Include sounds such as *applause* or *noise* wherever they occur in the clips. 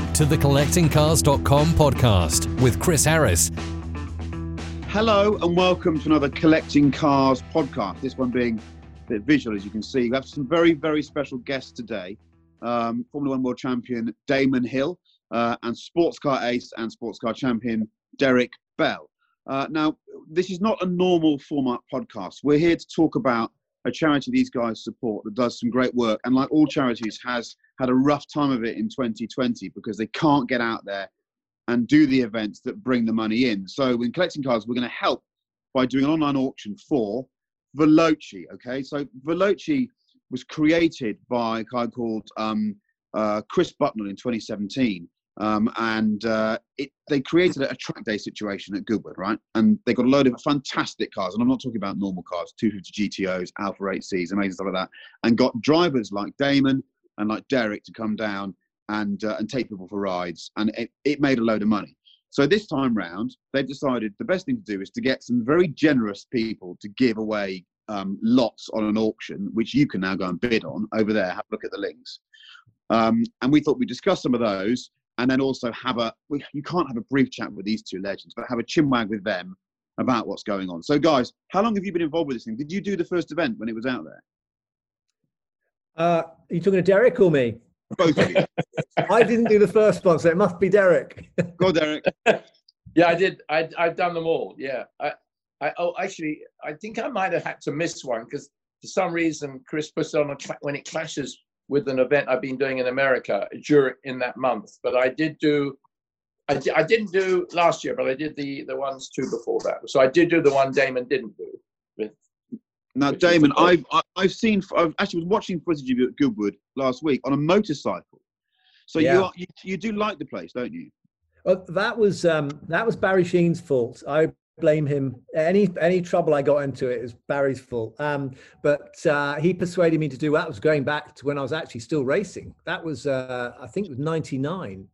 Welcome to the CollectingCars.com podcast with Chris Harris. Hello and welcome to another Collecting Cars podcast. This one being a bit visual, as you can see. We have some very, very special guests today. Um, Formula One World Champion Damon Hill uh, and sports car ace and sports car champion Derek Bell. Uh, now, this is not a normal format podcast. We're here to talk about a charity these guys support that does some great work, and like all charities, has had a rough time of it in 2020 because they can't get out there and do the events that bring the money in. So, in Collecting Cars we're going to help by doing an online auction for Veloce. Okay, so Veloce was created by a guy called um, uh, Chris Bucknell in 2017. Um, and uh, it, they created a track day situation at Goodwood, right? And they got a load of fantastic cars, and I'm not talking about normal cars, 250 GTOs, Alfa 8Cs, amazing stuff like that, and got drivers like Damon and like Derek to come down and uh, and take people for rides, and it, it made a load of money. So this time round, they've decided the best thing to do is to get some very generous people to give away um, lots on an auction, which you can now go and bid on over there. Have a look at the links. Um, and we thought we'd discuss some of those and then also have a you can't have a brief chat with these two legends but have a chinwag with them about what's going on. So guys how long have you been involved with this thing? Did you do the first event when it was out there? Uh, are you talking to derek or me? Both of you. *laughs* I didn't do the first one so it must be derek. Go derek. *laughs* Yeah i did. I, i've done them all yeah. I, I oh actually i think i might have had to miss one because for some reason chris puts it on a when it clashes with an event I've been doing in America during in that month. But I did do, I, di- I didn't do last year, but I did the the ones two before that. So I did do the one Damon didn't do. With now, Damon, I've I've seen I've actually was watching footage of you at Goodwood last week on a motorcycle. So yeah. you, are, you you do like the place, don't you? Well, that was um, that was Barry Sheene's fault. I blame him. Any any trouble I got into it is Barry's fault. Um, but uh, he persuaded me to do that. Was going back to when I was actually still racing. That was uh, I think it was '99,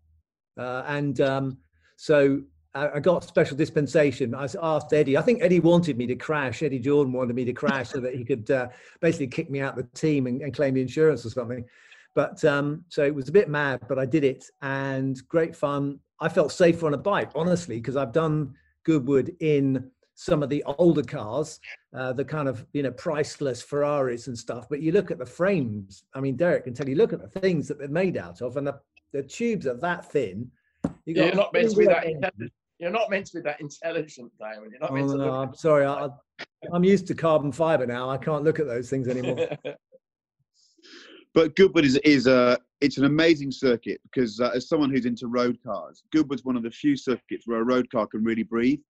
uh, and um, so I, I, got special dispensation. I asked Eddie. I think Eddie wanted me to crash. Eddie Jordan wanted me to crash so that he could uh, basically kick me out the team and, and, claim the insurance or something. But um, so it was a bit mad, but I did it and great fun. I felt safer on a bike, honestly, because I've done Goodwood in some of the older cars, uh, the kind of you know priceless Ferraris and stuff. But you look at the frames. I mean, Derek can tell you. Look at the things that they're made out of, and the, the tubes are that thin. You You're not meant to be that. Intelligent. You're not meant to be that intelligent, Damon. You're not meant oh, to. No, I'm sorry. I, I'm used to carbon fiber now. I can't look at those things anymore. *laughs* but Goodwood is is a it's an amazing circuit because uh, as someone who's into road cars, Goodwood's one of the few circuits where a road car can really breathe.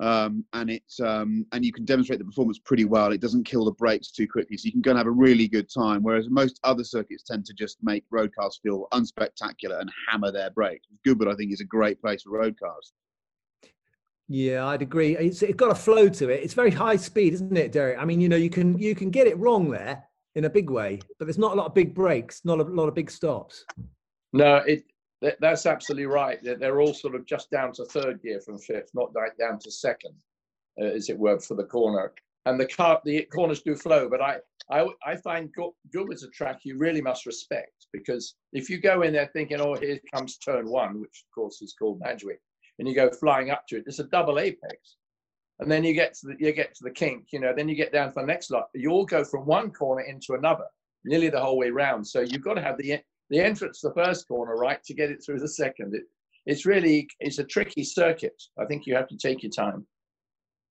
Um, and it's um, and you can demonstrate the performance pretty well. It doesn't kill the brakes too quickly, so you can go and have a really good time. Whereas most other circuits tend to just make road cars feel unspectacular and hammer their brakes. Goodwood, I think, is a great place for road cars. Yeah, I'd agree. It's, it's got a flow to it. It's very high speed, isn't it, Derek? I mean, you know, you can you can get it wrong there in a big way, but there's not a lot of big breaks, not a lot of big stops. No, it that's absolutely right. They're all sort of just down to third gear from fifth, not right down to second, uh, as it were, for the corner. And the car, the corners do flow, but I, I, I find Goodwood's a track you really must respect because if you go in there thinking, oh, here comes turn one, which of course is called Madgwick, and you go flying up to it, it's a double apex. And then you get to the you get to the kink, you know, then you get down to the next lot. You all go from one corner into another, nearly the whole way round. So you've got to have the the entrance to the first corner right to get it through the second. It, it's really it's a tricky circuit. I think you have to take your time.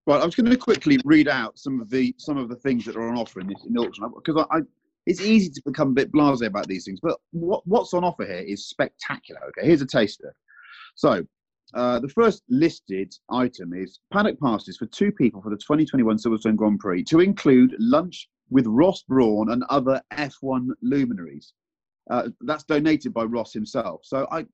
Right, I'm just going to quickly read out some of the some of the things that are on offer in this in the auction because I, I, it's easy to become a bit blasé about these things, but what, what's on offer here is spectacular. Okay, here's a taster. So uh, the first listed item is paddock passes for two people for the 2021 Silverstone Grand Prix to include lunch with Ross Brawn and other F1 luminaries. Uh, that's donated by Ross himself. So I,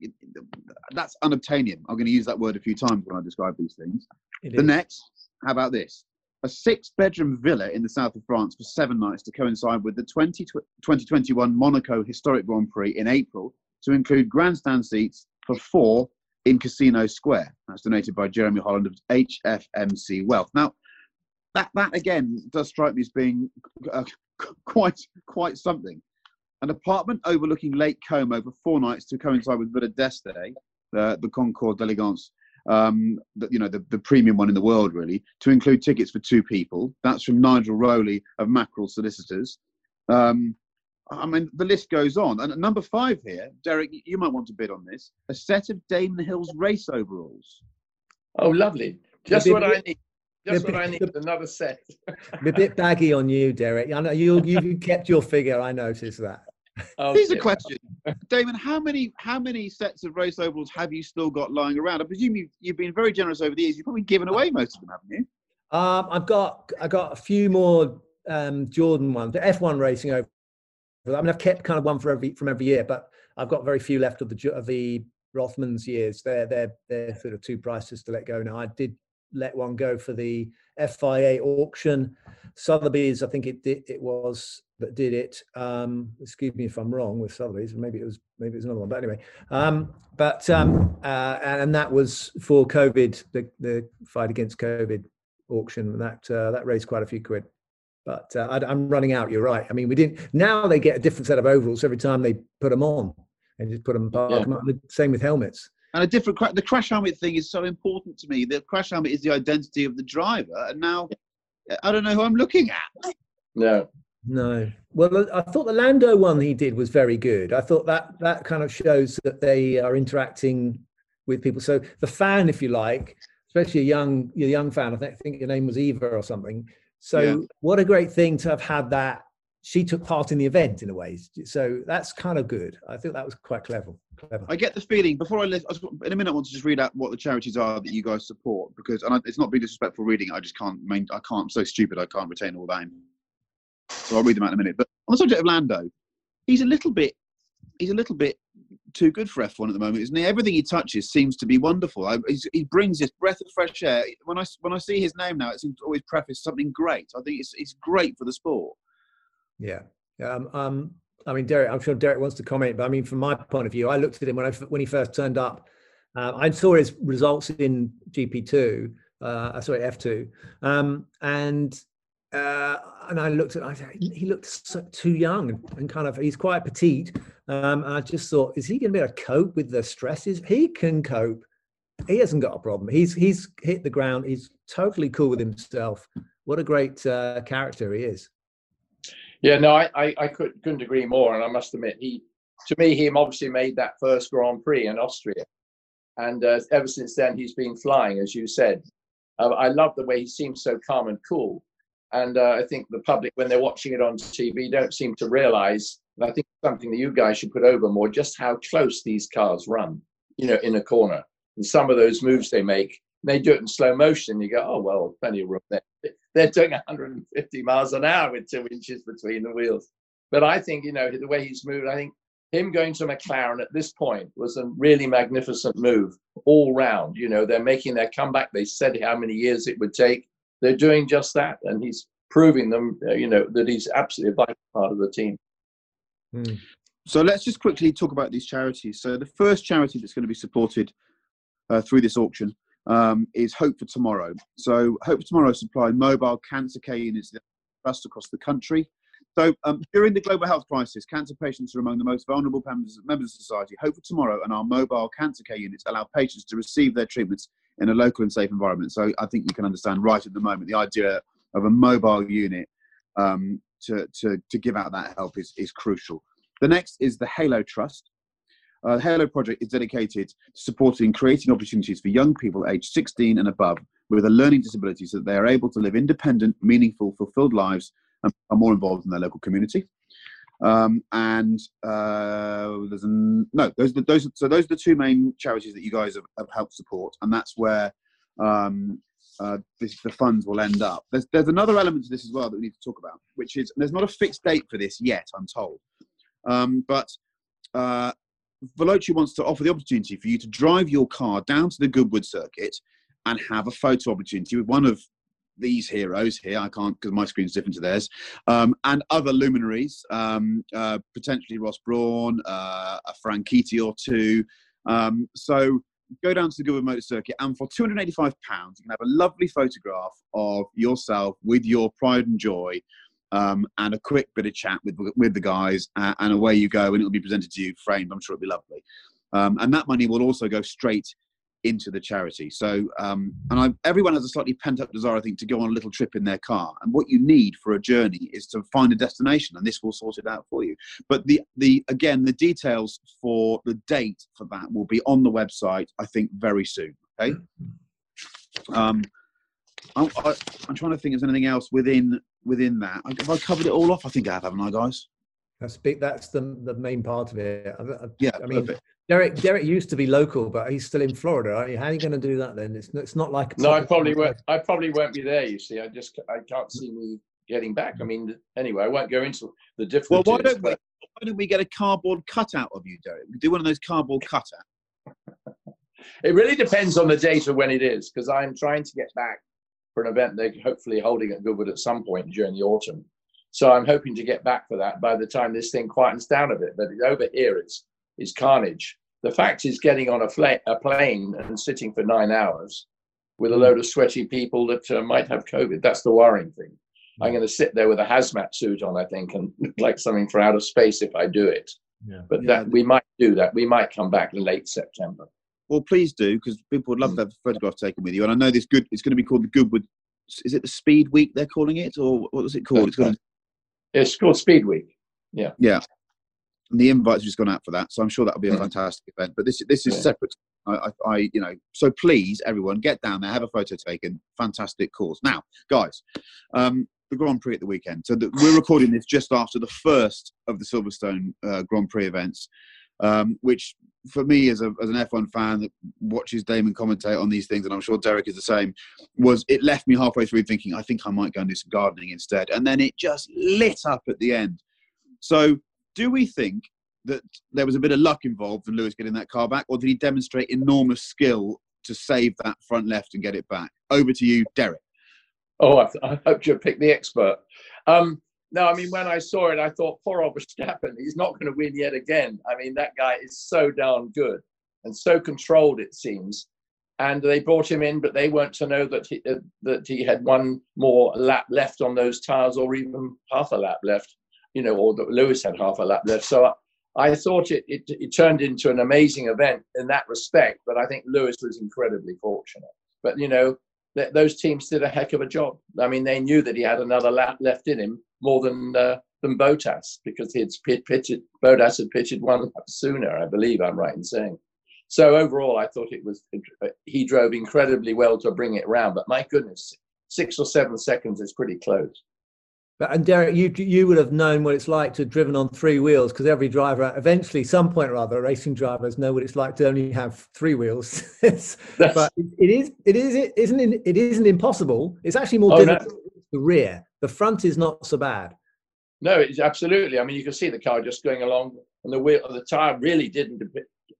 that's unobtainium. I'm going to use that word a few times when I describe these things. It the is. next, how about this? A six bedroom villa in the south of France for seven nights to coincide with the 20, 2021 Monaco Historic Grand Prix in April to include grandstand seats for four in Casino Square. That's donated by Jeremy Holland of HFMC Wealth. Now, that, that again does strike me as being uh, quite quite something. An apartment overlooking Lake Como for four nights to coincide with Villa d'Este, the, the Concours d'Elegance, um, the, you know, the, the premium one in the world, really, to include tickets for two people. That's from Nigel Rowley of Mackerel Solicitors. Um, I mean, the list goes on. And number five here, Derek, you might want to bid on this a set of Damon Hill's race overalls. Oh, lovely. Just what I need. Just what I need. *laughs* Another set. a bit baggy on you, Derek. I know you. You kept your figure. I noticed that. Oh, Here's a question, Damon. How many how many sets of race overalls have you still got lying around? I presume you've, you've been very generous over the years. You've probably given away most of them, haven't you? Um, I've got I got a few more um, Jordan ones, the F1 racing over I mean, I've kept kind of one for every from every year, but I've got very few left of the of the Rothmans years. They're they're they're sort of two prices to let go now. I did let one go for the FIA auction. Sotheby's, I think it did, it was that did it. Um, excuse me if I'm wrong with Sotheby's. Maybe it was maybe it was another one. But anyway, um, but um, uh, and that was for COVID, the the fight against COVID auction. That uh, that raised quite a few quid. But uh, I, am running out. You're right. I mean, we didn't. Now they get a different set of overalls every time they put them on, and just put them. Park yeah. them up. Same with helmets. And a different the crash helmet thing is so important to me. The crash helmet is the identity of the driver, and now I don't know who I'm looking at. No. No. Well, I thought the Lando one he did was very good. I thought that that kind of shows that they are interacting with people. So the fan, if you like, especially a young a young fan, I think your name was Eva or something, so yeah. what a great thing to have had that. She took part in the event in a way. So that's kind of good. I think that was quite clever. clever. I get the feeling before I let, in a minute, I want to just read out what the charities are that you guys support because, and it's not being disrespectful reading. I just can't. Main, I can't. I'm so stupid. I can't retain all that. So I'll read them out in a minute. But on the subject of Lando, he's a little bit. He's a little bit too good for F1 at the moment, isn't he? Everything he touches seems to be wonderful. I, he brings this breath of fresh air. When I when I see his name now, it seems always preface something great. I think it's it's great for the sport. Yeah. Um, um, I mean, Derek, I'm sure Derek wants to comment, but I mean, from my point of view, I looked at him when I when he first turned up. Uh, I saw his results in GP2. Uh, sorry, F2, um, and uh, and I looked at, I said, he looked so, too young and, kind of, he's quite petite. Um, I just thought, is he going to be able to cope with the stresses? He can cope. He hasn't got a problem. He's he's hit the ground. He's totally cool with himself. What a great uh, character he is. Yeah, no, I, I, I could, couldn't agree more. And I must admit, he, to me, he obviously made that first Grand Prix in Austria. And uh, ever since then, he's been flying, as you said. Uh, I love the way he seems so calm and cool. And uh, I think the public, when they're watching it on TV, don't seem to realize. And I think something that you guys should put over more just how close these cars run, you know, in a corner. And some of those moves they make, they do it in slow motion. You go, oh, well, plenty of room there. They're doing 150 miles an hour with two inches between the wheels. But I think, you know, the way he's moved, I think him going to McLaren at this point was a really magnificent move all round. You know, they're making their comeback. They said how many years it would take. They're doing just that, and he's proving them, uh, you know, that he's absolutely a vital part of the team. Mm. So let's just quickly talk about these charities. So the first charity that's going to be supported uh, through this auction um, is Hope for Tomorrow. So Hope for Tomorrow supply mobile cancer care units trust across the country. So um, during the global health crisis, cancer patients are among the most vulnerable members, members of society. Hope for Tomorrow and our mobile cancer care units allow patients to receive their treatments in a local and safe environment. So I think you can understand right at the moment the idea of a mobile unit um, to, to, to give out that help is, is crucial. The next is the Halo Trust. Uh, the Halow project is dedicated to supporting creating opportunities for young people aged 16 and above with a learning disability so that they are able to live independent, meaningful, fulfilled lives and are more involved in their local community. Um, and uh, there's an, no, those are, those so those are the two main charities that you guys have, have helped support, and that's where um, uh, this, the funds will end up. There's there's another element to this as well that we need to talk about, which is there's not a fixed date for this yet. I'm told, um, but uh, Veloce wants to offer the opportunity for you to drive your car down to the Goodwood circuit and have a photo opportunity with one of these heroes here. I can't because my screen's different to theirs, um, and other luminaries, um, uh, potentially Ross Brawn, uh, a Franchitti or two. Um, so go down to the Goodwood Motor Circuit, and for two hundred eighty-five pounds, you can have a lovely photograph of yourself with your pride and joy. Um, and a quick bit of chat with with the guys, uh, and away you go, and it'll be presented to you framed. I'm sure it'll be lovely, um, and that money will also go straight into the charity. So, um, and I, everyone has a slightly pent up desire, I think, to go on a little trip in their car. And what you need for a journey is to find a destination, and this will sort it out for you. But the the again, the details for the date for that will be on the website, I think, very soon. Okay. Um, I, am trying to think. Is anything else within within that? Have I covered it all off? I think I have, haven't I, guys? That's big. That's the the main part of it. I, I, yeah, I mean, perfect. Derek Derek used to be local, but he's still in Florida. Are you? How are you going to do that then? It's it's not like no. I probably won't. I probably won't be there. You see, I just I can't see me getting back. I mean, anyway, I won't go into the difference. Well, why don't we? Why don't we get a cardboard cutout of you, Derek? We do one of those cardboard cutout. *laughs* it really depends on the date of when it is, because I'm trying to get back for an event they're hopefully holding at Goodwood at some point during the autumn. So I'm hoping to get back for that by the time this thing quietens down a bit. But over here, it's is carnage. The fact is, getting on a, fla- a plane and sitting for nine hours with a hmm. load of sweaty people that uh, might have COVID. That's the worrying thing. Hmm. I'm going to sit there with a hazmat suit on, I think, and look *laughs* like something for outer space if I do it. Yeah. But yeah. that we might do that. We might come back in late September. Well, please do because people would love mm. to have a photograph taken with you. And I know this good. It's going to be called the Goodwood. Is it the Speed Week? They're calling it, or what was it called? It's called. It's called Speed Week. Yeah. Yeah. And the invites just gone out for that, so I'm sure that'll be a fantastic event. But this this is yeah. separate. I, I, I, you know, so please, everyone, get down there, have a photo taken. Fantastic course. Now, guys, um, the Grand Prix at the weekend. So the, we're recording this just after the first of the Silverstone uh, Grand Prix events, um, which for me as, a, as an F1 fan that watches Damon commentate on these things, and I'm sure Derek is the same, was it left me halfway through thinking, I think I might go and do some gardening instead. And then it just lit up at the end. So do we think that there was a bit of luck involved in Lewis getting that car back, or did he demonstrate enormous skill to save that front left and get it back? Over to you, Derek. Oh, I, I hope you picked the expert. Um, no, I mean, when I saw it, I thought, poor old Verstappen, he's not going to win yet again. I mean, that guy is so darn good and so controlled, it seems. And they brought him in, but they weren't to know that he, uh, that he had one more lap left on those tires or even half a lap left, you know, or that Lewis had half a lap left. So I, I thought it, it, it turned into an amazing event in that respect, but I think Lewis was incredibly fortunate. But, you know, th- those teams did a heck of a job. I mean, they knew that he had another lap left in him more than uh, than Bottas because he had pit, pitched Bottas had pitched one sooner, I believe I'm right in saying. So overall, I thought it was he drove incredibly well to bring it around. But my goodness, six or seven seconds is pretty close. But and Derek, you you would have known what it's like to have driven on three wheels because every driver, eventually, some point or other, racing drivers know what it's like to only have three wheels. *laughs* but it is it is it isn't it isn't impossible. It's actually more oh, difficult no. the rear. The front is not so bad. No, it's absolutely. I mean, you can see the car just going along, and the wheel, the tire really didn't,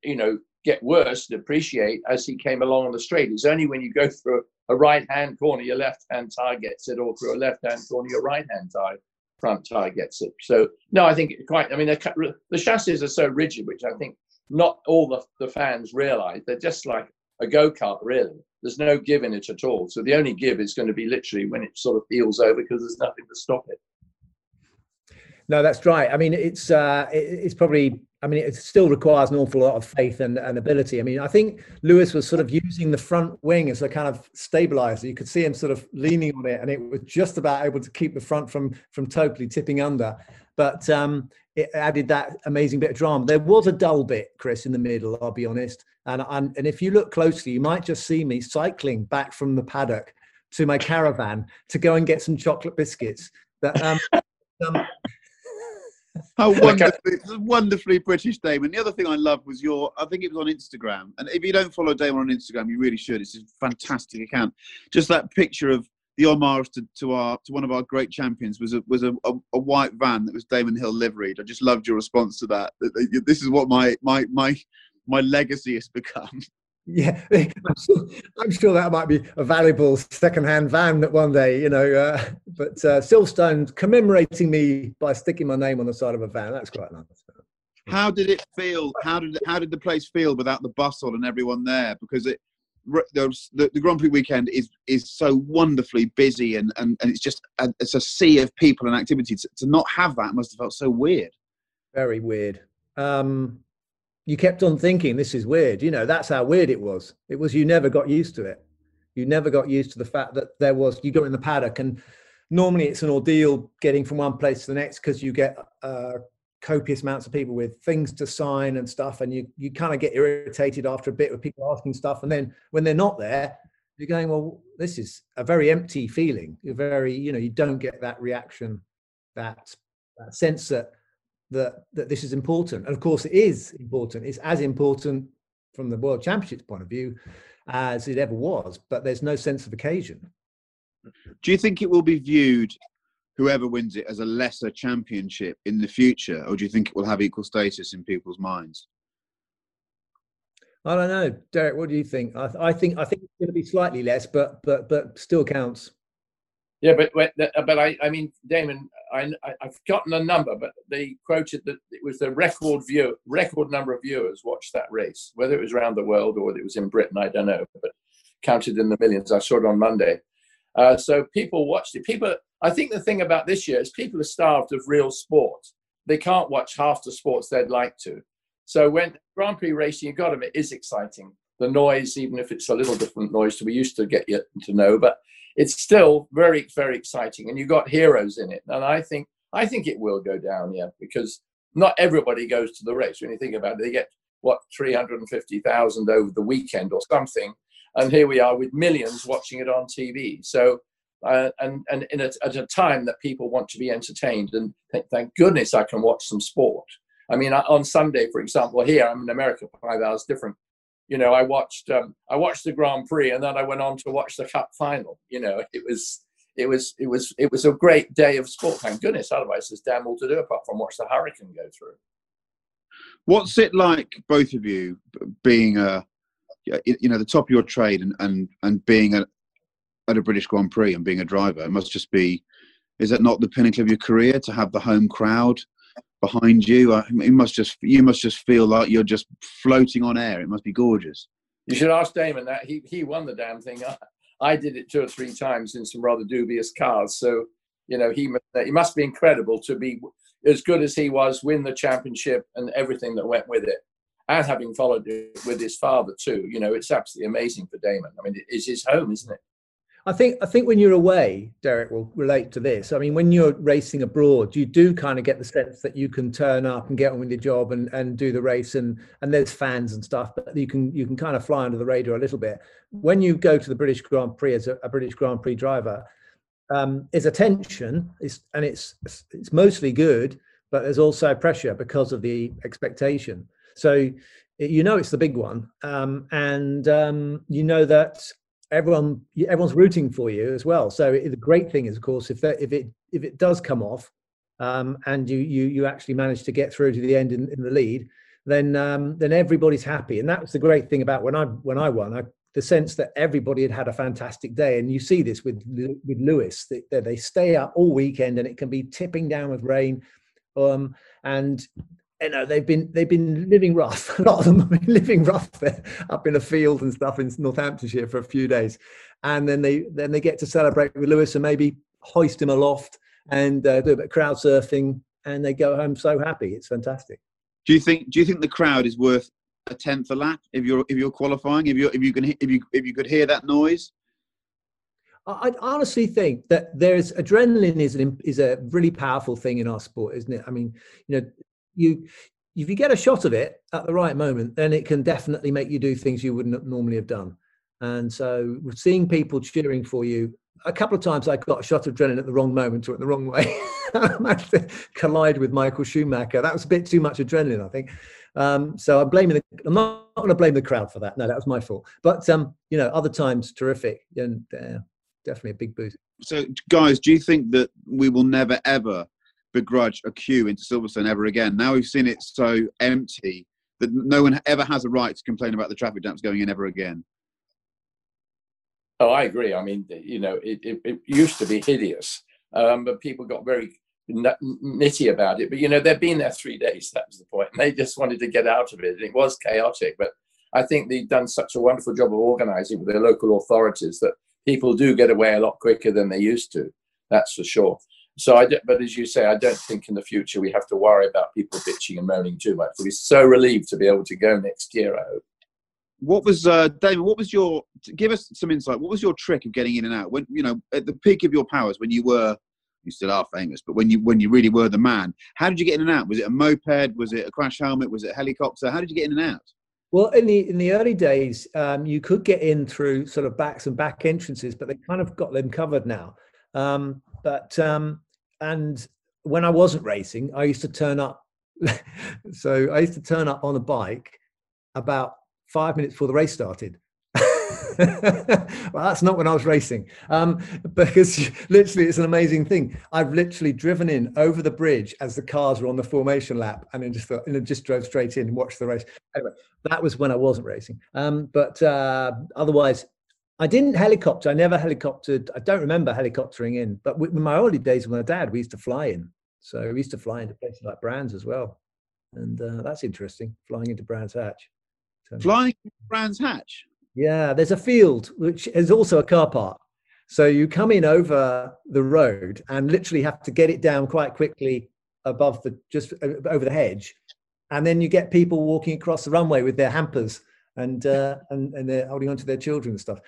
you know, get worse, depreciate as he came along on the straight. It's only when you go through a right-hand corner, your left-hand tire gets it, or through a left-hand corner, your right-hand tire front tire gets it. So no, I think quite. I mean, the chassis are so rigid, which I think not all the, the fans realise. They're just like a go kart, really. There's no give in it at all. So the only give is going to be literally when it sort of feels over because there's nothing to stop it. No, that's right. I mean, it's uh, it's probably. I mean, it still requires an awful lot of faith and, and ability. I mean, I think Lewis was sort of using the front wing as a kind of stabilizer. You could see him sort of leaning on it, and it was just about able to keep the front from from totally tipping under. But um, it added that amazing bit of drama. There was a dull bit, Chris, in the middle. I'll be honest. And and, and if you look closely, you might just see me cycling back from the paddock to my caravan to go and get some chocolate biscuits. Um, *laughs* um, how uh, wonderfully, wonderfully British, Damon. The other thing I loved was your, I think it was on Instagram. And if you don't follow Damon on Instagram, you really should. It's a fantastic account. Just that picture of the homage to, to our to one of our great champions was a was a, a, a, white van that was Damon Hill liveried. I just loved your response to that. This is what my my my my legacy has become. *laughs* Yeah, I'm *laughs* sure, I'm sure, that might be a valuable second-hand van that one day, you know. Uh, but uh, Silverstone commemorating me by sticking my name on the side of a van. That's quite nice. How did it feel? How did how did the place feel without the bustle and everyone there? Because it the, the, Grand Prix weekend is is so wonderfully busy and, and, and it's just a, it's a sea of people and activity. To, to not have that must have felt so weird. Very weird. Um, you kept on thinking this is weird you know that's how weird it was. It was you never got used to it. You never got used to the fact that there was you go in the paddock and normally it's an ordeal getting from one place to the next because you get uh, copious amounts of people with things to sign and stuff and you you kind of get irritated after a bit with people asking stuff and then when they're not there you're going well this is a very empty feeling. You're very you know you don't get that reaction that, that sense that that that this is important. And of course it is important. It's as important from the world championships point of view as it ever was but there's no sense of occasion. Do you think it will be viewed whoever wins it as a lesser championship in the future or do you think it will have equal status in people's minds? I don't know. Derek what do you think? I, I think i think it's going to be slightly less but but but still counts yeah, but but I I mean Damon, I I've forgotten the number, but they quoted that it was the record view record number of viewers watched that race, whether it was around the world or it was in Britain, I don't know, but counted in the millions. I saw it on Monday. Uh, so people watched it. People, I think the thing about this year is people are starved of real sport. They can't watch half the sports they'd like to. So when Grand Prix racing, you've got them, it is exciting. The noise, even if it's a little different noise to we used to get you to know, but it's still very very exciting and you've got heroes in it. And i think i think it will go down yeah because not everybody goes to the race. When you think about it they get what 350,000 over the weekend or something and here we are with millions watching it on tv so uh, and and in a, at a time that people want to be entertained and th- thank goodness i can watch some sport. I mean on sunday for example here i'm in america five hours different you know, I watched um, I watched the Grand Prix and then I went on to watch the Cup final. You know, it was it was it was it was a great day of sport. Thank goodness. Otherwise, there's damn all to do apart from watch the Hurricane go through. What's it like, both of you, being a you know the top of your trade and and and being a, at a British Grand Prix and being a driver? It must just be. Is that not the pinnacle of your career to have the home crowd? Behind you. You must just you must just feel like you're just floating on air. It must be gorgeous. You should ask Damon that he he won the damn thing. I, I did it two or three times in some rather dubious cars. So you know he he must be incredible to be as good as he was, win the championship and everything that went with it, and having followed it with his father too. You know it's absolutely amazing for Damon. I mean, it is his home, isn't it? I think I think when you're away, Derek will relate to this. I mean, when you're racing abroad, you do kind of get the sense that you can turn up and get on with your job and, and do the race and and there's fans and stuff, but you can you can kind of fly under the radar a little bit. When you go to the British Grand Prix as a, a British Grand Prix driver, um, is attention, it's, and it's it's mostly good, but there's also pressure because of the expectation. So you know it's the big one, um, and um, you know that everyone everyone's rooting for you as well. So the great thing is, of course, if that if it if it does come off, um, and you you you actually manage to get through to the end in, in the lead, then um, then everybody's happy. And that was the great thing about when I when I won. I, the sense that everybody had had a fantastic day, and you see this with with Lewis. They, they stay up all weekend, and it can be tipping down with rain, um, and you know they've been they've been living rough. *laughs* A lot of them have been living rough there, *laughs* up in a field and stuff in Northamptonshire for a few days, and then they then they get to celebrate with Lewis and maybe hoist him aloft and uh, do a bit of crowd surfing, and they go home so happy. It's fantastic. Do you think Do you think the crowd is worth a tenth a lap if you're if you're qualifying? If you if you can if you if you could hear that noise. I honestly think that there's adrenaline is an, is a really powerful thing in our sport, isn't it? I mean, you know, you if you get a shot of it at the right moment, then it can definitely make you do things you wouldn't normally have done. And so, seeing people cheering for you a couple of times I got a shot of adrenaline at the wrong moment or in the wrong way. *laughs* I managed to collide with Michael Schumacher. That was a bit too much adrenaline, I think. Um, so I'm blaming the, I'm not going to blame the crowd for that. No, that was my fault. But um, you know, other times terrific and uh, definitely a big boost. So, guys, do you think that we will never ever begrudge a queue into Silverstone ever again? Now we've seen it so empty that no one ever has a right to complain about the traffic jams going in ever again. Oh, I agree. I mean, you know, it, it, it used to be hideous, um, but people got very nitty about it. But you know, they've been there three days. That was the point. And they just wanted to get out of it. And it was chaotic, but I think they've done such a wonderful job of organising with their local authorities that people do get away a lot quicker than they used to. That's for sure. So I, but as you say, I don't think in the future we have to worry about people bitching and moaning too much. We'll be so relieved to be able to go next year. I hope what was uh, David? What was your? Give us some insight. What was your trick of getting in and out when you know at the peak of your powers when you were? You still are famous, but when you when you really were the man, how did you get in and out? Was it a moped? Was it a crash helmet? Was it a helicopter? How did you get in and out? Well, in the in the early days, um, you could get in through sort of backs and back entrances, but they kind of got them covered now. Um, but um, and when I wasn't racing, I used to turn up. *laughs* so I used to turn up on a bike about five minutes before the race started. *laughs* well, that's not when I was racing, um, *laughs* because literally it's an amazing thing. I've literally driven in over the bridge as the cars were on the formation lap, and then just and then just drove straight in and watched the race. Anyway, that was when I wasn't racing. Um, but uh, otherwise, I didn't helicopter. I never helicoptered. I don't remember helicoptering in. But in my early days with my dad, we used to fly in. So we used to fly into places like Brands as well, and uh, that's interesting. Flying into Brands Hatch. Flying Brands Hatch. Yeah, there's a field which is also a car park. So you come in over the road and literally have to get it down quite quickly above the just over the hedge, and then you get people walking across the runway with their hampers and uh, and and they're holding on to their children and stuff.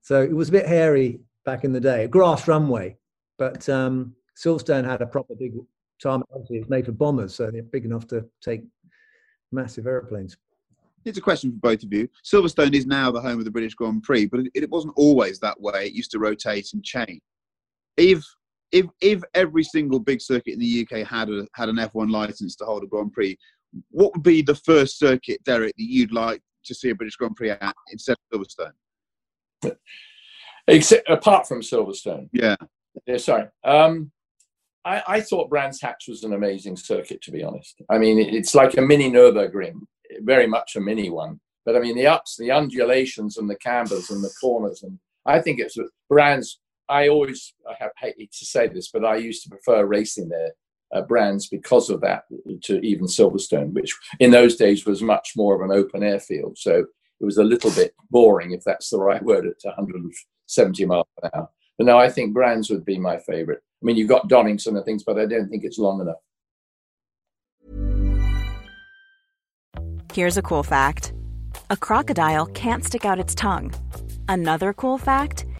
So it was a bit hairy back in the day, a grass runway, but um, Silverstone had a proper big tarmac. It's made for bombers, so they're big enough to take massive airplanes it's a question for both of you. Silverstone is now the home of the British Grand Prix, but it, it wasn't always that way. It used to rotate and change. If if if every single big circuit in the UK had a had an F1 license to hold a Grand Prix, what would be the first circuit, Derek, that you'd like to see a British Grand Prix at instead of Silverstone? Except apart from Silverstone. Yeah. Yeah. Sorry. Um, I, I thought Brands Hatch was an amazing circuit, to be honest. I mean, it's like a mini Nurburgring very much a mini one. But I mean, the ups, the undulations, and the cambers and the corners, and I think it's brands. I always I have hate to say this, but I used to prefer racing their uh, brands because of that to even Silverstone, which in those days was much more of an open airfield. So it was a little bit boring, if that's the right word, at 170 miles an hour. But now I think brands would be my favorite. I mean, you've got Donington and things, but I don't think it's long enough. Here's a cool fact a crocodile can't stick out its tongue. Another cool fact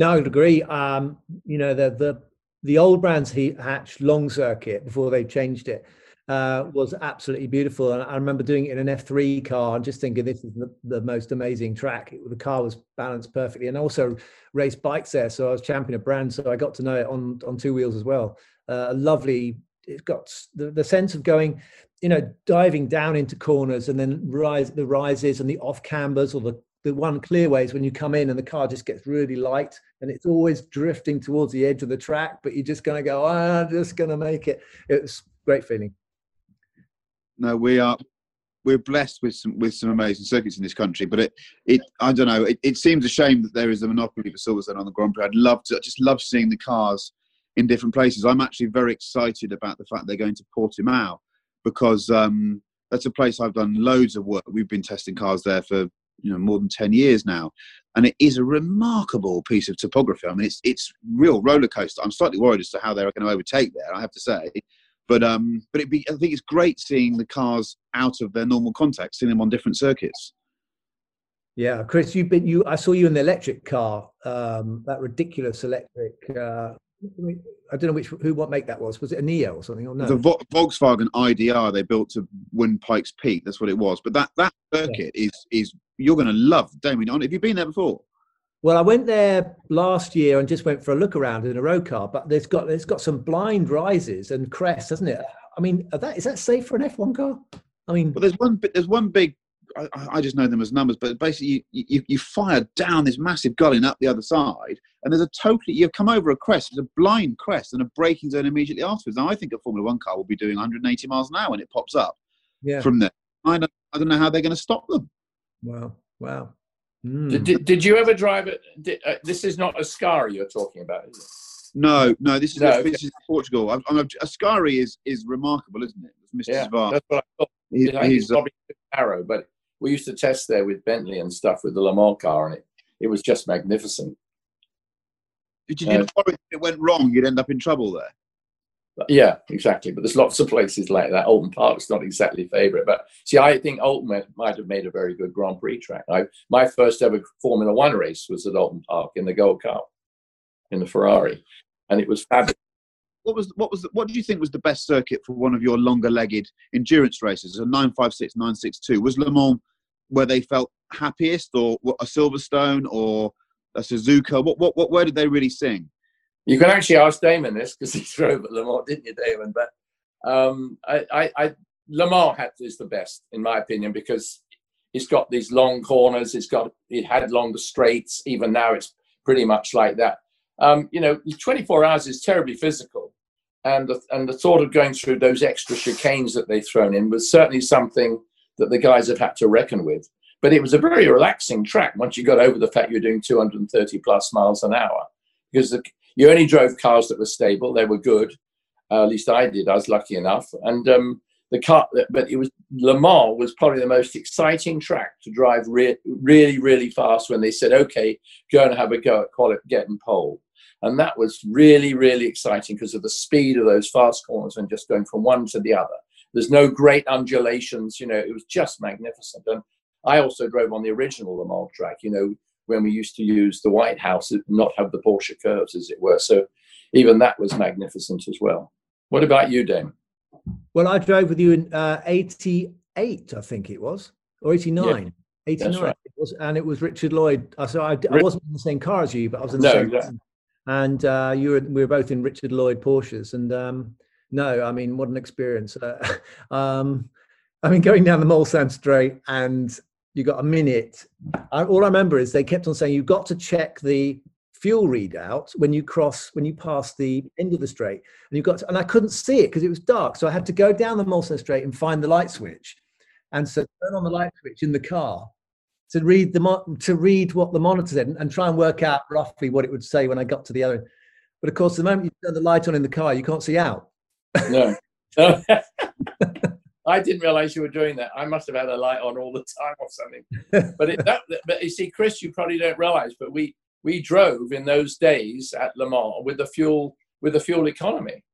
No, I would agree. Um, you know, the the the old Brands Hatch long circuit before they changed it uh, was absolutely beautiful. And I remember doing it in an F3 car and just thinking this is the, the most amazing track. It, the car was balanced perfectly, and also raced bikes there. So I was champion of brand, so I got to know it on on two wheels as well. Uh, a lovely. It's got the, the sense of going, you know, diving down into corners and then rise the rises and the off cambers or the the one clear way is when you come in and the car just gets really light and it's always drifting towards the edge of the track, but you're just going to go, oh, I'm just going to make it. It's great feeling. No, we are we're blessed with some with some amazing circuits in this country, but it it I don't know. It, it seems a shame that there is a monopoly for Silverstone on the Grand Prix. I'd love to. I just love seeing the cars in different places. I'm actually very excited about the fact they're going to Portimao because um, that's a place I've done loads of work. We've been testing cars there for you know more than 10 years now and it is a remarkable piece of topography i mean it's it's real roller coaster i'm slightly worried as to how they're going to overtake there i have to say but um but it be, i think it's great seeing the cars out of their normal context seeing them on different circuits yeah chris you've been you i saw you in the electric car um that ridiculous electric uh I don't know which who what make that was. Was it a NIO or something or no? The Vo- Volkswagen IDR they built to win Pikes Peak. That's what it was. But that that circuit yeah. is is you're going to love Damon. Have you been there before? Well, I went there last year and just went for a look around in a road car. But there's got it's got some blind rises and crests, hasn't it? I mean, that is that safe for an F1 car? I mean, but there's one there's one big I, I, just know them as numbers, but basically you, you, you fire down this massive gully and up the other side, and there's a totally you've come over a crest, there's a blind crest and a braking zone immediately afterwards. Now I think a Formula One car will be doing 180 miles an hour when it pops up yeah. from there. I don't, I don't know how they're going to stop them. Wow, wow. Mm. Did, did, you ever drive it? Did, uh, this is not Ascari you're talking about, is it? No, no. This is no, this is Portugal. I'm, I'm, Ascari is is remarkable, isn't it? It's Mr. Yeah, that's what I thought. He, he's, he's probably Arrow, but we used to test there with Bentley and stuff with the Le Mans car, and it, it was just magnificent. Did you uh, if it went wrong, you'd end up in trouble there? Yeah, exactly. But there's lots of places like that. Oulton Park's not exactly favourite, but see, I think Oulton might have made a very good Grand Prix track. I, my first ever Formula One race was at Oulton Park in the Gold Cup in the Ferrari, and it was fabulous. What was what was the, what do you think was the best circuit for one of your longer-legged endurance races? A 956, 962 was Le Mans where they felt happiest, or a Silverstone, or a Suzuka? What, what, what, where did they really sing? You can actually ask Damon this because he drove *laughs* at Le Mans, didn't you, Damon? But um, I, I, I, had, is the best, in my opinion, because it's got these long corners. It's got it had longer straights. Even now, it's pretty much like that. Um, you know, 24 hours is terribly physical, and the, and the thought of going through those extra chicanes that they've thrown in was certainly something that the guys have had to reckon with. But it was a very relaxing track once you got over the fact you're doing 230 plus miles an hour because the, you only drove cars that were stable, they were good. Uh, at least I did. I was lucky enough. And um, the car, but it was Le Mans was probably the most exciting track to drive re- really, really fast when they said, okay, go and have a go at quali- getting pole. And that was really, really exciting because of the speed of those fast corners and just going from one to the other. There's no great undulations, you know, it was just magnificent. And I also drove on the original Le Mans track, you know, when we used to use the White House, not have the Porsche curves, as it were. So even that was magnificent as well. What about you, Dame? Well, I drove with you in uh, 88, I think it was, or 89. Yeah, 89. Right. It was, and it was Richard Lloyd. So I, I, wasn't in the same car as you, but I was in the no, same exactly. And uh, you were, we were both in Richard Lloyd Porsches. And um, no, I mean, what an experience. Uh, *laughs* um, I mean, going down the Mulsanne Straight and you got a minute. I, all I remember is they kept on saying you've got to check the fuel readout when you cross when you pass the end of the straight and you've got to, and i couldn't see it because it was dark so i had to go down the Mulsanne straight and find the light switch and so turn on the light switch in the car to read the mo- to read what the monitor said and, and try and work out roughly what it would say when I got to the other. End. But of course, the moment you turn the light on in the car, you can't see out. No. *laughs* *laughs* I didn't realize you were doing that. I must have had a light on all the time or something. *laughs* But it, that, but you see, Chris, you probably don't realize, but we we drove in those days at Le Mans with the fuel with the fuel economy,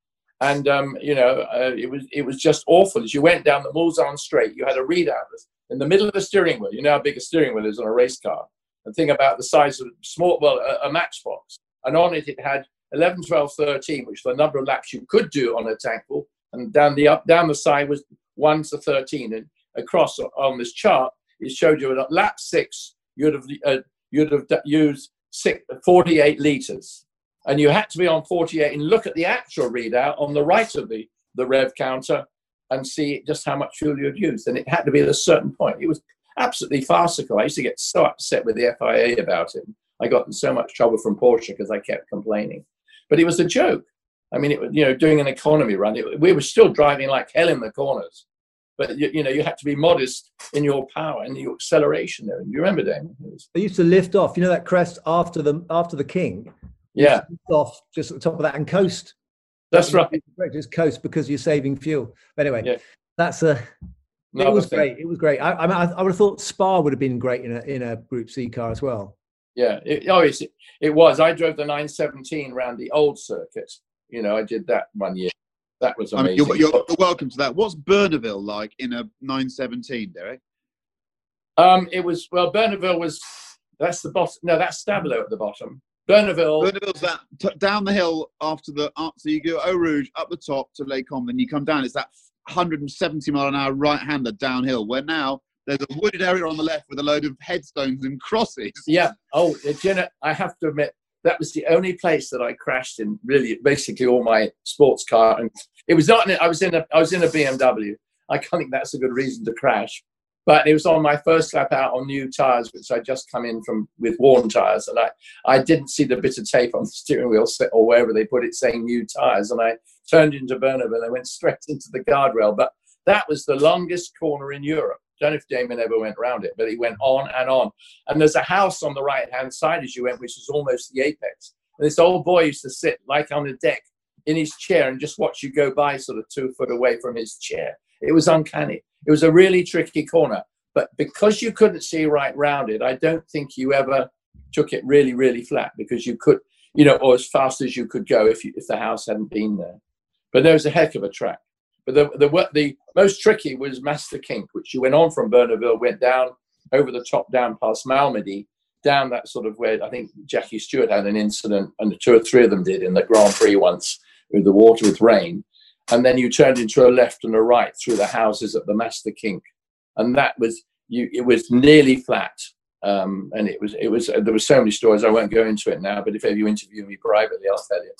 and um, you know uh, it was it was just awful. As you went down the Mulsanne Straight, you had a readout in the middle of the steering wheel. You know how big a steering wheel is on a race car, and think about the size of small well a, a matchbox, and on it it had 11, 12, 13, which the number of laps you could do on a tank and down the up down the side was 1 to 13. And across on this chart, it showed you at lap six, you'd have, uh, you'd have used six, 48 litres. And you had to be on 48 and look at the actual readout on the right of the, the rev counter and see just how much fuel you had used. And it had to be at a certain point. It was absolutely farcical. I used to get so upset with the FIA about it. I got in so much trouble from Porsche because I kept complaining. But it was a joke. I mean, it, you know, doing an economy run, it, we were still driving like hell in the corners. But you, you, know, you had to be modest in your power and your acceleration there. You remember, Damon? Was... They used to lift off. You know that crest after the after the King. Yeah. Off just at the top of that and coast. That's right. Just coast because you're saving fuel. But anyway, yeah. that's a. It was great. It was great. I, I, I would have thought Spa would have been great in a in a Group C car as well. Yeah. It, oh, it, it was. I drove the 917 around the old circuit you know, I did that one year. That was amazing. I mean, you're, you're, welcome to that. What's Burnenville like in a 917, Derek? Um, it was well, Burnenville was that's the bottom. No, that's Stavelot at the bottom. Burnenville. Burnenville's that t- down the hill after the up, so you go Eau Rouge up the top to Lake then you come down. It's that 170 mile an hour right hander downhill. Where now there's a wooded area on the left with a load of headstones and crosses. Yeah. Oh, Jenna, I have to admit that was the only place that I crashed in. Really, basically all my sports car, and it was not. I was in a. I was in a BMW. I can't think that's a good reason to crash. But it was on my first lap out on new tires, which I just come in from with worn tires, and I I didn't see the bit of tape on the steering wheel or wherever they put it saying new tires, and I turned into Burnenville and I went straight into the guardrail. But that was the longest corner in Europe don't know if Damon ever went around it, but he went on and on. And there's a house on the right hand side as you went, which is almost the apex. And this old boy used to sit like on the deck in his chair and just watch you go by, sort of two foot away from his chair. It was uncanny. It was a really tricky corner. But because you couldn't see right round it, I don't think you ever took it really, really flat because you could, you know, or as fast as you could go if you, if the house hadn't been there. But there was a heck of a track. But the, the, the most tricky was Masta Kink, which you went on from Burnenville, went down over the top, down past Malmedy, down that sort of where I think Jackie Stewart had an incident, and two or three of them did in the Grand Prix once with the water with rain. And then you turned into a left and a right through the houses at the Masta Kink. And that was, you, it was nearly flat. Um, and it was, it was, there were so many stories. I won't go into it now, but if ever you interview me privately, I'll tell you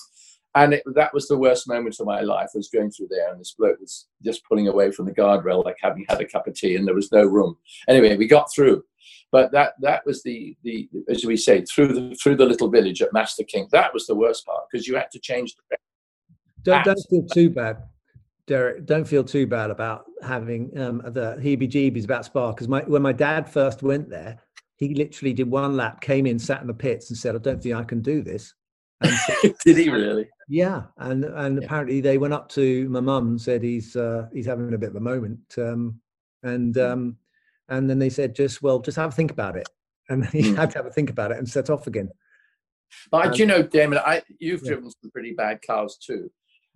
and it, that was the worst moment of my life I was going through there and this bloke was just pulling away from the guardrail like having had a cup of tea? And there was no room. Anyway we got through. But that that was the the as we say through the through the little village at Masta Kink. That was the worst part because you had to change the don't, don't feel too bad derek. Don't feel too bad about having um, the heebie-jeebies about spa because my when my dad first went there he literally did one lap came in sat in the pits and said i don't think i can do this. *laughs* Did he really? Yeah, and and yeah. apparently they went up to my mum and said he's uh, he's having a bit of a moment, um, and hmm. um, and then they said just well just have a think about it, *laughs* and he mm. had to have a think about it and set off again. But um, you know, Damon, I you've yeah. driven some pretty bad cars too,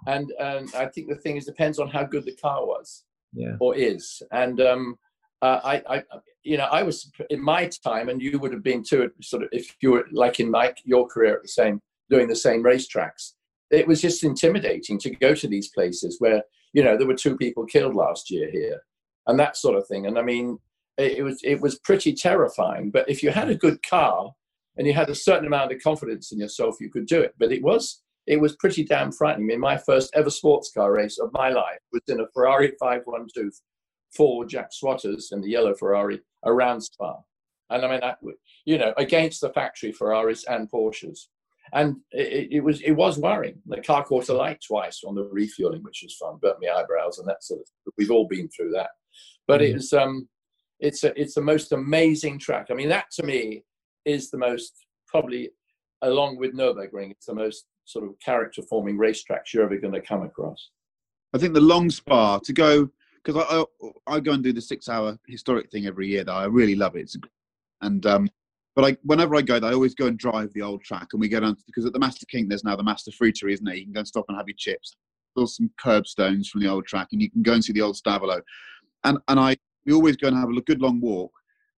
and and I think the thing is depends on how good the car was, yeah, or is, and um, uh, I, I, you know, I was in my time, and you would have been too. Sort of, if you were like in my your career at the same doing the same racetracks. It was just intimidating to go to these places where, you know, there were two people killed last year here and that sort of thing. And I mean, it, it was it was pretty terrifying. But if you had a good car and you had a certain amount of confidence in yourself, you could do it. But it was it was pretty damn frightening. I mean, my first ever sports car race of my life was in a Ferrari 512 for Jacques Swaters in the yellow Ferrari around Spa. And I mean, that, you know, against the factory Ferraris and Porsches and it, it, was it was worrying. The car caught a light twice on the refueling, which was fun, burnt my eyebrows and that sort of. We've all been through that, but mm. it was um, It's a, it's the most amazing track. I mean, that to me is the most probably, along with Nurburgring, it's the most sort of character forming racetracks you're ever going to come across. I think the long spa to go because I, I, I go and do the six hour historic thing every year. That I really love it. It's, and um, but I whenever I go, there, I always go and drive the old track, and we go down because at the Masta Kink there's now the Master Fruitery, isn't it? You can go and stop and have your chips. There's some curbstones from the old track, and you can go and see the old Stavelot. And and I we always go and have a good long walk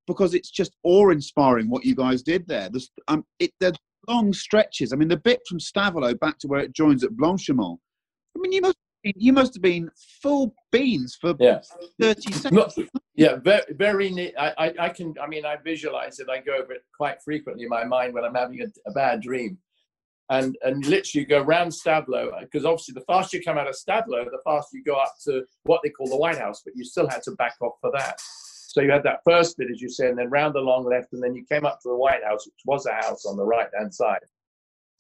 because it's just awe-inspiring what you guys did there. There's um, it there's long stretches. I mean, the bit from Stavelot back to where it joins at Blanchimont. I mean, you must you must have been full beans for yeah. 30 seconds. yeah, very, very I, I, I, can, I mean, I visualize it. I go over it quite frequently in my mind when I'm having a, a bad dream. And, and literally go around Stavelot, because uh, obviously the faster you come out of Stavelot, the faster you go up to what they call the White House, but you still had to back off for that. So you had that first bit, as you say, and then round the long left, and then you came up to the White House, which was a house on the right hand side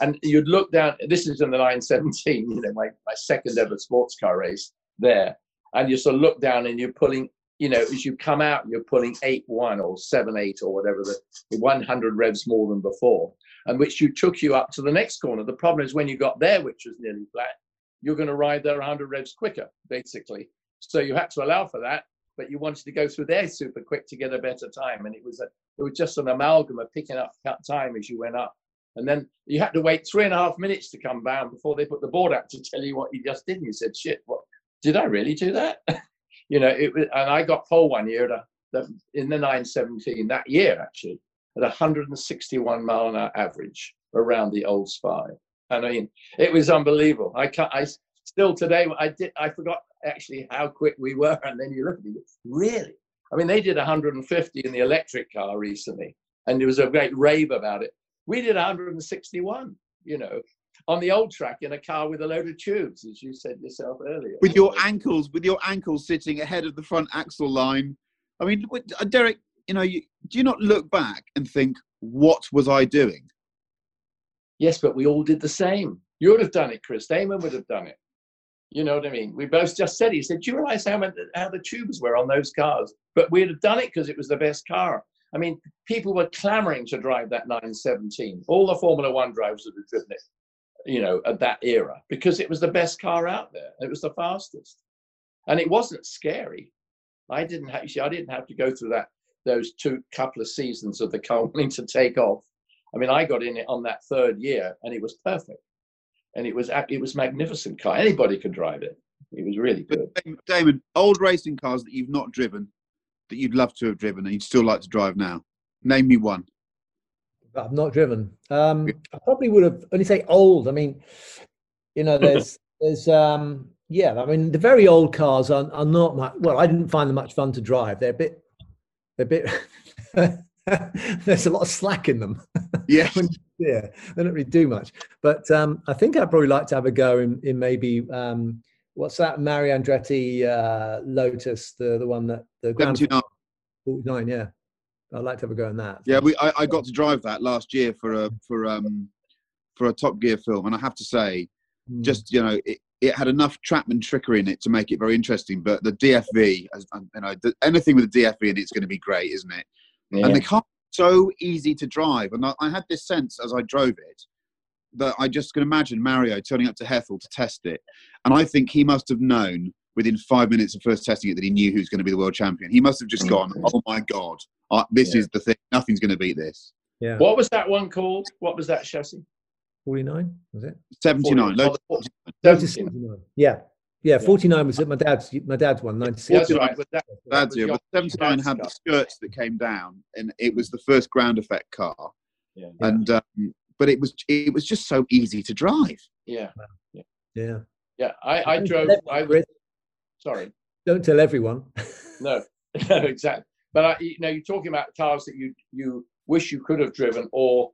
and you'd look down. This is in the 917, you know, my, my second ever sports car race there. And you sort of look down and you're pulling, you know, as you come out, you're pulling 8 1 or 7 8 or whatever, the 100 revs more than before, and which you took you up to the next corner. The problem is when you got there, which was nearly flat, you're going to ride there 100 revs quicker, basically. So you had to allow for that, but you wanted to go through there super quick to get a better time. And it was a, it was just an amalgam of picking up time as you went up. And then you had to wait three and a half minutes to come down before they put the board out to tell you what you just did. And you said, shit, what, did I really do that? *laughs* you know, it was, and I got pole one year a, in the 917 that year, actually, at 161 mile an hour average around the old spy. I mean, it was unbelievable. I can't, I still today, I did, I forgot actually how quick we were. And then you look at me, really? I mean, they did 150 in the electric car recently, and there was a great rave about it. We did 161, you know, on the old track in a car with a load of tubes, as you said yourself earlier. With your ankles, with your ankles sitting ahead of the front axle line. I mean, uh, Derek, you know, you, do you not look back and think, what was I doing? Yes, but we all did the same. You would have done it, Chris. Damon would have done it. You know what I mean? We both just said, he said, Do you realize how, how the tubes were on those cars? But we'd have done it because it was the best car. I mean, people were clamoring to drive that 917. All the Formula One drivers that had driven it, you know, at that era, because it was the best car out there. It was the fastest, and it wasn't scary. I didn't have, I didn't have to go through that those two couple of seasons of the car wanting to take off. I mean, I got in it on that third year, and it was perfect, and it was it was magnificent car. Anybody could drive it. It was really good. Damon, old racing cars that you've not driven, that you'd love to have driven and you'd still like to drive now? Name me one. I've not driven. Um, I probably would have only say old. I mean, you know, there's *laughs* there's um, yeah. I mean, the very old cars are, are not much. Well, I didn't find them much fun to drive. They're a bit, they're a bit. *laughs* there's a lot of slack in them. *laughs* Yeah, yeah, they don't really do much. But um, I think I'd probably like to have a go in, in maybe um, what's that Mario Andretti uh, Lotus, the the one that the 79. 49, yeah. I'd like to have a go on that. Yeah, we I, I got to drive that last year for a for um for a Top Gear film, and I have to say, mm. just you know, it, it had enough Chapman trickery in it to make it very interesting. But the DFV, as, you know, the, anything with the DFV in it's going to be great, isn't it? Yeah. And the car so easy to drive, and I, I had this sense as I drove it that I just can imagine Mario turning up to Hethel to test it, and I think he must have known within five minutes of first testing it that he knew who was going to be the world champion. He must have just gone, mm. "Oh my god, uh, this yeah. is the thing. Nothing's going to beat this." Yeah. What was that one called? What was that chassis? Forty nine was it? Seventy nine. Lotus seventy nine. Yeah. Yeah, 49 was it. my dad's my dad's one, 96. That's right. But that, dad's yeah, but 79 had the skirts that came down, and it was the first ground effect car. Yeah. And um, but it was it was just so easy to drive. Yeah. Yeah. Yeah. Yeah. I, I drove. I was, sorry. Don't tell everyone. *laughs* no. *laughs* No. Exactly. But I, you know, you're talking about cars that you you wish you could have driven, or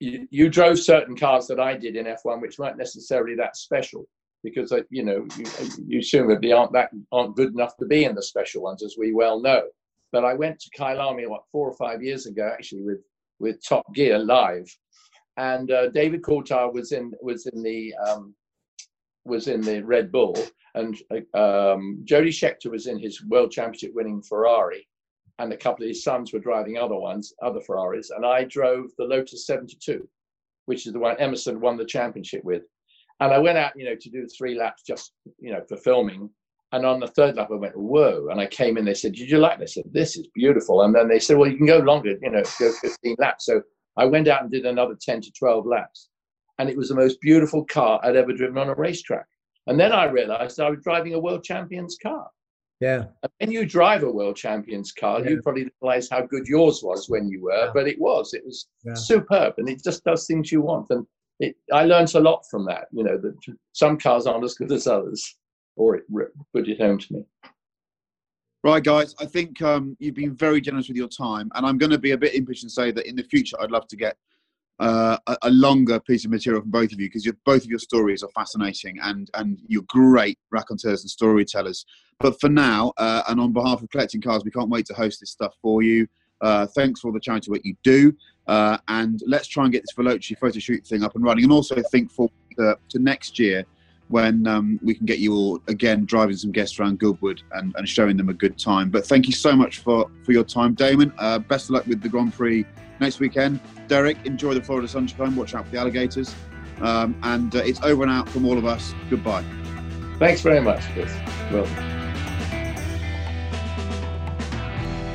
you, you drove certain cars that I did in F1, which weren't necessarily that special because uh, you know you, you assumably aren't that aren't good enough to be in the special ones, as we well know. But I went to Kyalami what four or five years ago, actually, with with Top Gear live, and uh, David Coulthard was in was in the um, was in the Red Bull, and uh, um, Jody Scheckter was in his World Championship winning Ferrari, and a couple of his sons were driving other ones, other Ferraris, and I drove the Lotus 72, which is the one Emerson won the championship with. And I went out, you know, to do three laps just, you know, for filming. And on the third lap, I went, whoa. And I came in, they said, did you like this? I said, this is beautiful. And then they said, well, you can go longer, you know, go 15 laps. So I went out and did another 10 to 12 laps. And it was the most beautiful car I'd ever driven on a racetrack. And then I realized I was driving a world champion's car. Yeah. And when you drive a world champion's car, Yeah. you probably realize how good yours was when you were, Yeah. but it was. It was Yeah. superb and it just does things you want. And it, I learned a lot from that, you know, that some cars aren't as good as others, or it put it home to me. Right, guys. I think um, you've been very generous with your time, and I'm going to be a bit impish and say that in the future, I'd love to get uh, a, a longer piece of material from both of you because both of your stories are fascinating, and and you're great raconteurs and storytellers. But for now, uh, and on behalf of Collecting Cars, we can't wait to host this stuff for you. Uh, thanks for all the charity work you do, uh, and let's try and get this Veloce photo shoot thing up and running, and also think forward to, to next year when um, we can get you all again driving some guests around Goodwood and, and showing them a good time. But thank you so much for, for your time, Damon. Uh, best of luck with the Grand Prix next weekend. Derek, enjoy the Florida sunshine. Watch out for the alligators. Um, and uh, it's over and out from all of us. Goodbye. Thanks very much, Chris. Well.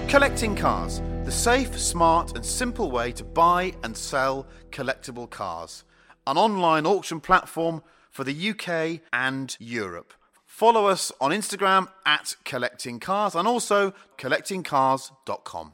Collecting Cars, the safe, smart, and simple way to buy and sell collectible cars. An online auction platform for the UK and Europe. Follow us on Instagram at Collecting Cars and also collectingcars.com.